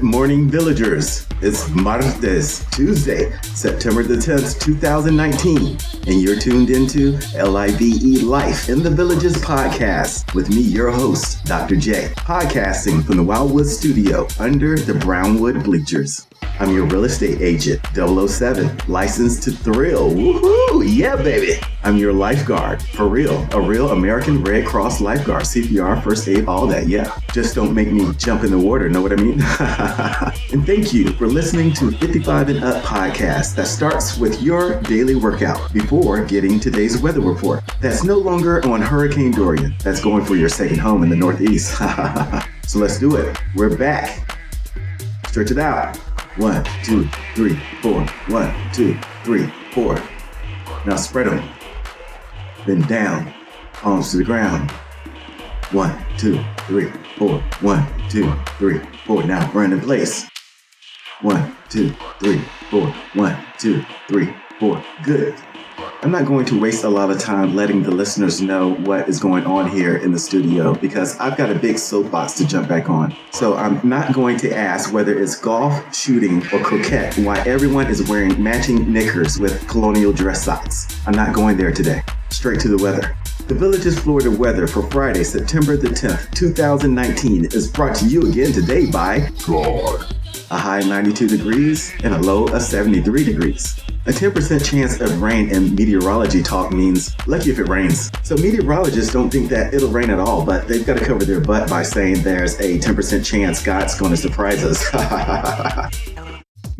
Good morning, villagers. It's Martes, Tuesday, September the 10th, 2019, and you're tuned into LIVE Life in the Villages podcast with me, your host, Dr. J, podcasting from the Wildwood studio under the Brownwood bleachers. I'm your real estate agent, 007, licensed to thrill. Woohoo! Yeah, baby. I'm your lifeguard, for real. A real American Red Cross lifeguard, CPR, first aid, all that. Yeah. Just don't make me jump in the water, know what I mean? and thank you for listening to 55 and Up podcast that starts with your daily workout before getting today's weather report. That's no longer on Hurricane Dorian. That's going for your second home in the Northeast. so let's do it. We're back. Stretch it out. One, two, three, four. One, two, three, four. Now spread them. Then down, palms to the ground. One, two, three, four. One, two, three, four. Now burn in place. One, two, three, four. One, two, three, four. Good. I'm not going to waste a lot of time letting the listeners know what is going on here in the studio because I've got a big soapbox to jump back on. So I'm not going to ask whether it's golf, shooting, or croquet why everyone is wearing matching knickers with colonial dress socks. I'm not going there today. Straight to the weather. The Villages Florida weather for Friday, September the 10th, 2019 is brought to you again today by God. A high 92 degrees and a low of 73 degrees. A 10% chance of rain in meteorology talk means lucky if it rains. So meteorologists don't think that it'll rain at all, but they've got to cover their butt by saying there's a 10% chance God's going to surprise us.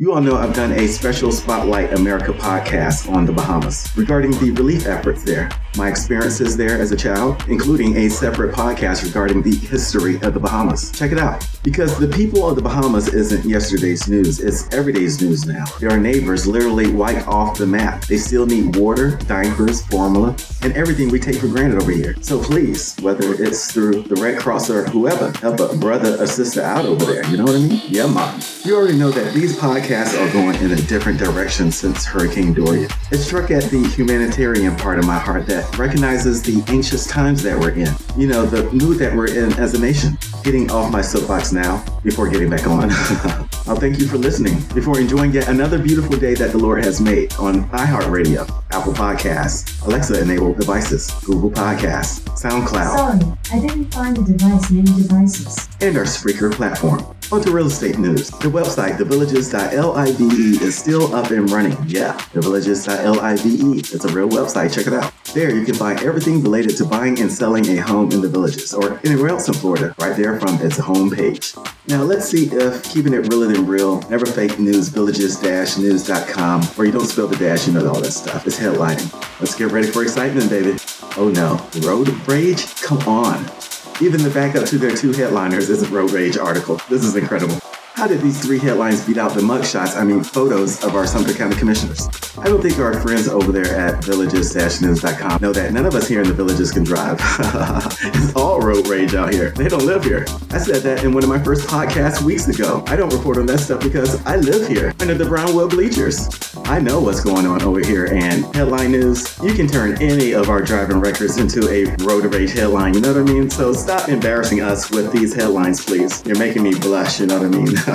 You all know I've done a special Spotlight America podcast on the Bahamas regarding the relief efforts there, my experiences there as a child, including a separate podcast regarding the history of the Bahamas. Check it out. Because the people of the Bahamas isn't yesterday's news, it's everyday's news now. Their neighbors literally wiped off the map. They still need water, diapers, formula, and everything we take for granted over here. So please, whether it's through the Red Cross or whoever, help a brother or sister out over there. You know what I mean? Yeah, mom. You already know that these podcasts are going in a different direction since Hurricane Dorian. It struck at the humanitarian part of my heart that recognizes the anxious times that we're in. You know, the mood that we're in as a nation. Getting off my soapbox now before getting back on. I'll thank you for listening before enjoying yet another beautiful day that the Lord has made on iHeartRadio, Apple Podcasts, Alexa enabled devices, Google Podcasts, SoundCloud. Sorry, I didn't find the device named devices. And our Spreaker platform. On to real estate news. The website, thevillages.live, is still up and running. Yeah, thevillages.live. It's a real website. Check it out. There, you can find everything related to buying and selling a home in the villages or anywhere else in Florida, right there from its homepage. Now, let's see if keeping it realer than real, never fake news, villages-news.com, where you don't spell the dash, you know all that stuff. It's headlining. Let's get ready for excitement, baby. Oh no, road rage? Come on. Even the backup to their two headliners is a road rage article. This is incredible. How did these three headlines beat out the mugshots, I mean photos of our Sumter County commissioners? I don't think our friends over there at villages-news.com know that none of us here in the villages can drive. it's all road rage out here. They don't live here. I said that in one of my first podcasts weeks ago. I don't report on that stuff because I live here under the Brownwood bleachers. I know what's going on over here and headline news, you can turn any of our driving records into a road rage headline, you know what I mean? So stop embarrassing us with these headlines, please. You're making me blush, you know what I mean?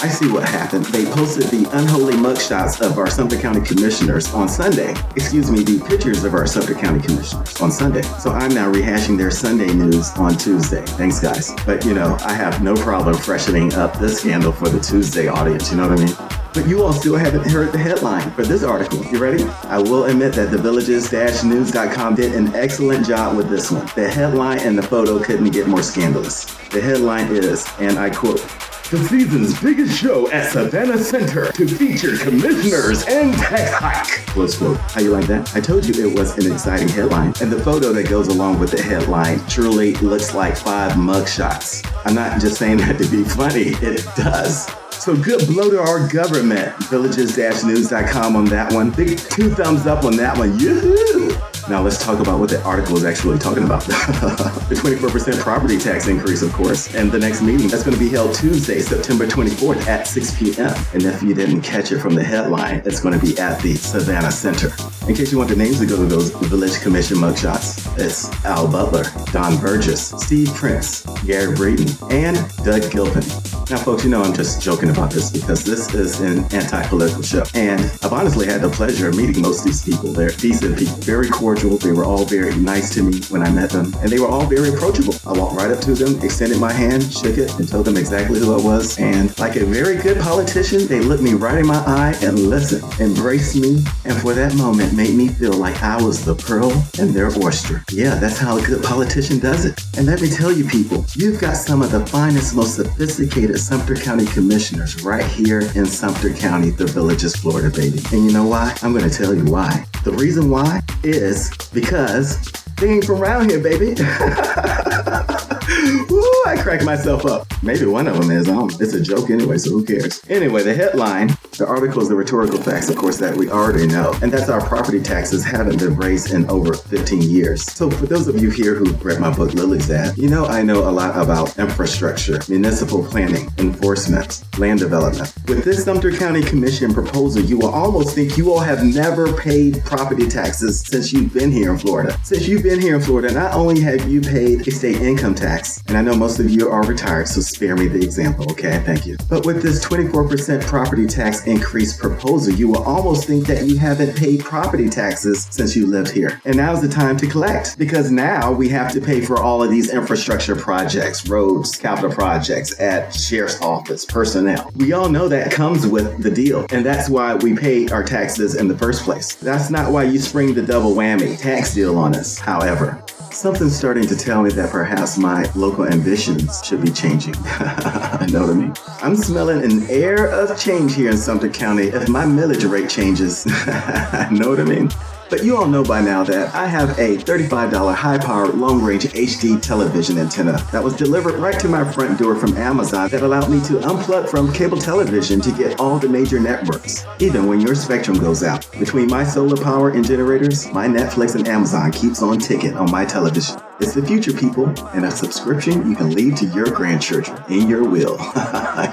I see what happened. They posted the unholy mugshots of our Sumter County commissioners on Sunday. Excuse me, the pictures of our Sumter County commissioners on Sunday. So I'm now rehashing their Sunday news on Tuesday. Thanks, guys. But you know, I have no problem freshening up this scandal for the Tuesday audience. You know what I mean? But you all still haven't heard the headline for this article. You ready? I will admit that the villages-news.com did an excellent job with this one. The headline and the photo couldn't get more scandalous. The headline is, and I quote, the season's biggest show at Savannah Center to feature commissioners and tech hike. Close quote. How you like that? I told you it was an exciting headline. And the photo that goes along with the headline truly looks like five mugshots. I'm not just saying that to be funny, it does. So good blow to our government. Villages-news.com on that one. Big two thumbs up on that one. Yoo-hoo! Now let's talk about what the article is actually talking about. the 24% property tax increase, of course, and the next meeting that's going to be held Tuesday, September 24th at 6 p.m. And if you didn't catch it from the headline, it's going to be at the Savannah Center. In case you want the names to go to those Village Commission mugshots, it's Al Butler, Don Burgess, Steve Printz, Garry Breeden, and Doug Gilpin. Now, folks, you know I'm just joking about this because this is an anti-political show. And I've honestly had the pleasure of meeting most of these people. They're decent people, very cordial. They were all very nice to me when I met them. And they were all very approachable. I walked right up to them, extended my hand, shook it, and told them exactly who I was. And like a very good politician, they looked me right in my eye and listened, embraced me, and for that moment made me feel like I was the pearl in their oyster. Yeah, that's how a good politician does it. And let me tell you, people, you've got some of the finest, most sophisticated Sumter County commissioners right here in Sumter County, the Villages, Florida, baby. And you know why? I'm going to tell you why. The reason why is because they ain't from around here, baby. Woo, I crack myself up. Maybe one of them is. It's a joke anyway, so who cares? Anyway, the headline, the article is the rhetorical facts, of course, that we already know. And that's our property taxes haven't been raised in over 15 years. So for those of you here who read my book, Lily's Ad, you know I know a lot about infrastructure, municipal planning, enforcement, land development. With this Sumter County Commission proposal, you will almost think you all have never paid property taxes since you've been here in Florida. Since you've been here in Florida, not only have you paid state income tax, and I know most of you are retired, so spare me the example, okay? Thank you. But with this 24% property tax increase proposal, you will almost think that you haven't paid property taxes since you lived here. And now's the time to collect because now we have to pay for all of these infrastructure projects, roads, capital projects at sheriff's office, personnel. We all know that comes with the deal, and that's why we pay our taxes in the first place. That's not why you spring the double whammy tax deal on us, however. Something's starting to tell me that perhaps my local ambitions should be changing. I know what I mean? I'm smelling an air of change here in Sumter County if my millage rate changes. know what I mean? But you all know by now that I have a $35 high powered long range HD television antenna that was delivered right to my front door from Amazon that allowed me to unplug from cable television to get all the major networks, even when your spectrum goes out. Between my solar power and generators, my Netflix and Amazon keeps on ticking on my television. It's the future, people, and a subscription you can leave to your grandchildren in your will.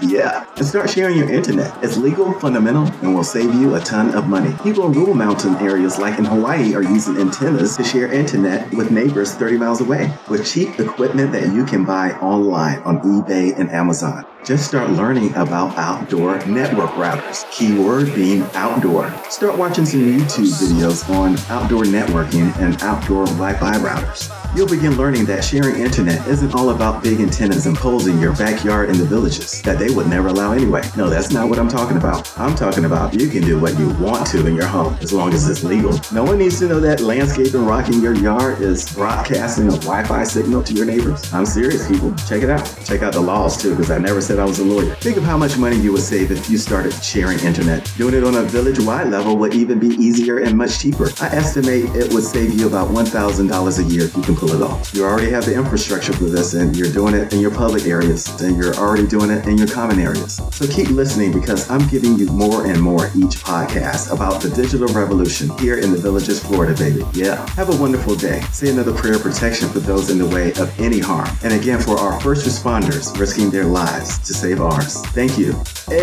yeah. And start sharing your internet. It's legal, fundamental, and will save you a ton of money. People in rural mountain areas like in Hawaii are using antennas to share internet with neighbors 30 miles away with cheap equipment that you can buy online on eBay and Amazon. Just start learning about outdoor network routers. Keyword being outdoor. Start watching some YouTube videos on outdoor networking and outdoor Wi-Fi routers. You'll begin learning that sharing internet isn't all about big antennas in your backyard in the villages that they would never allow anyway. No, that's not what I'm talking about. I'm talking about you can do what you want to in your home as long as it's legal. No one needs to know that landscaping rock in your yard is broadcasting a Wi-Fi signal to your neighbors. I'm serious, people. Check it out. Check out the laws too, because I never said I was a lawyer. Think of how much money you would save if you started sharing internet. Doing it on a village-wide level would even be easier and much cheaper. I estimate it would save you about $1,000 a year if you can it off. You already have the infrastructure for this and you're doing it in your public areas and you're already doing it in your common areas. So keep listening because I'm giving you more and more each podcast about the digital revolution here in the villages, Florida, baby. Yeah. Have a wonderful day. Say another prayer of protection for those in the way of any harm. And again, for our first responders risking their lives to save ours. Thank you.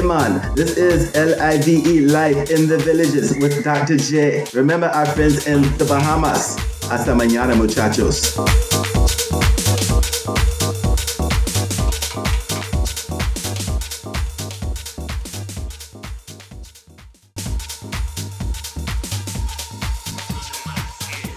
Man, this is L-I-V-E Life in the Villages with Dr. J. Remember our friends in the Bahamas. Hasta mañana, muchachos.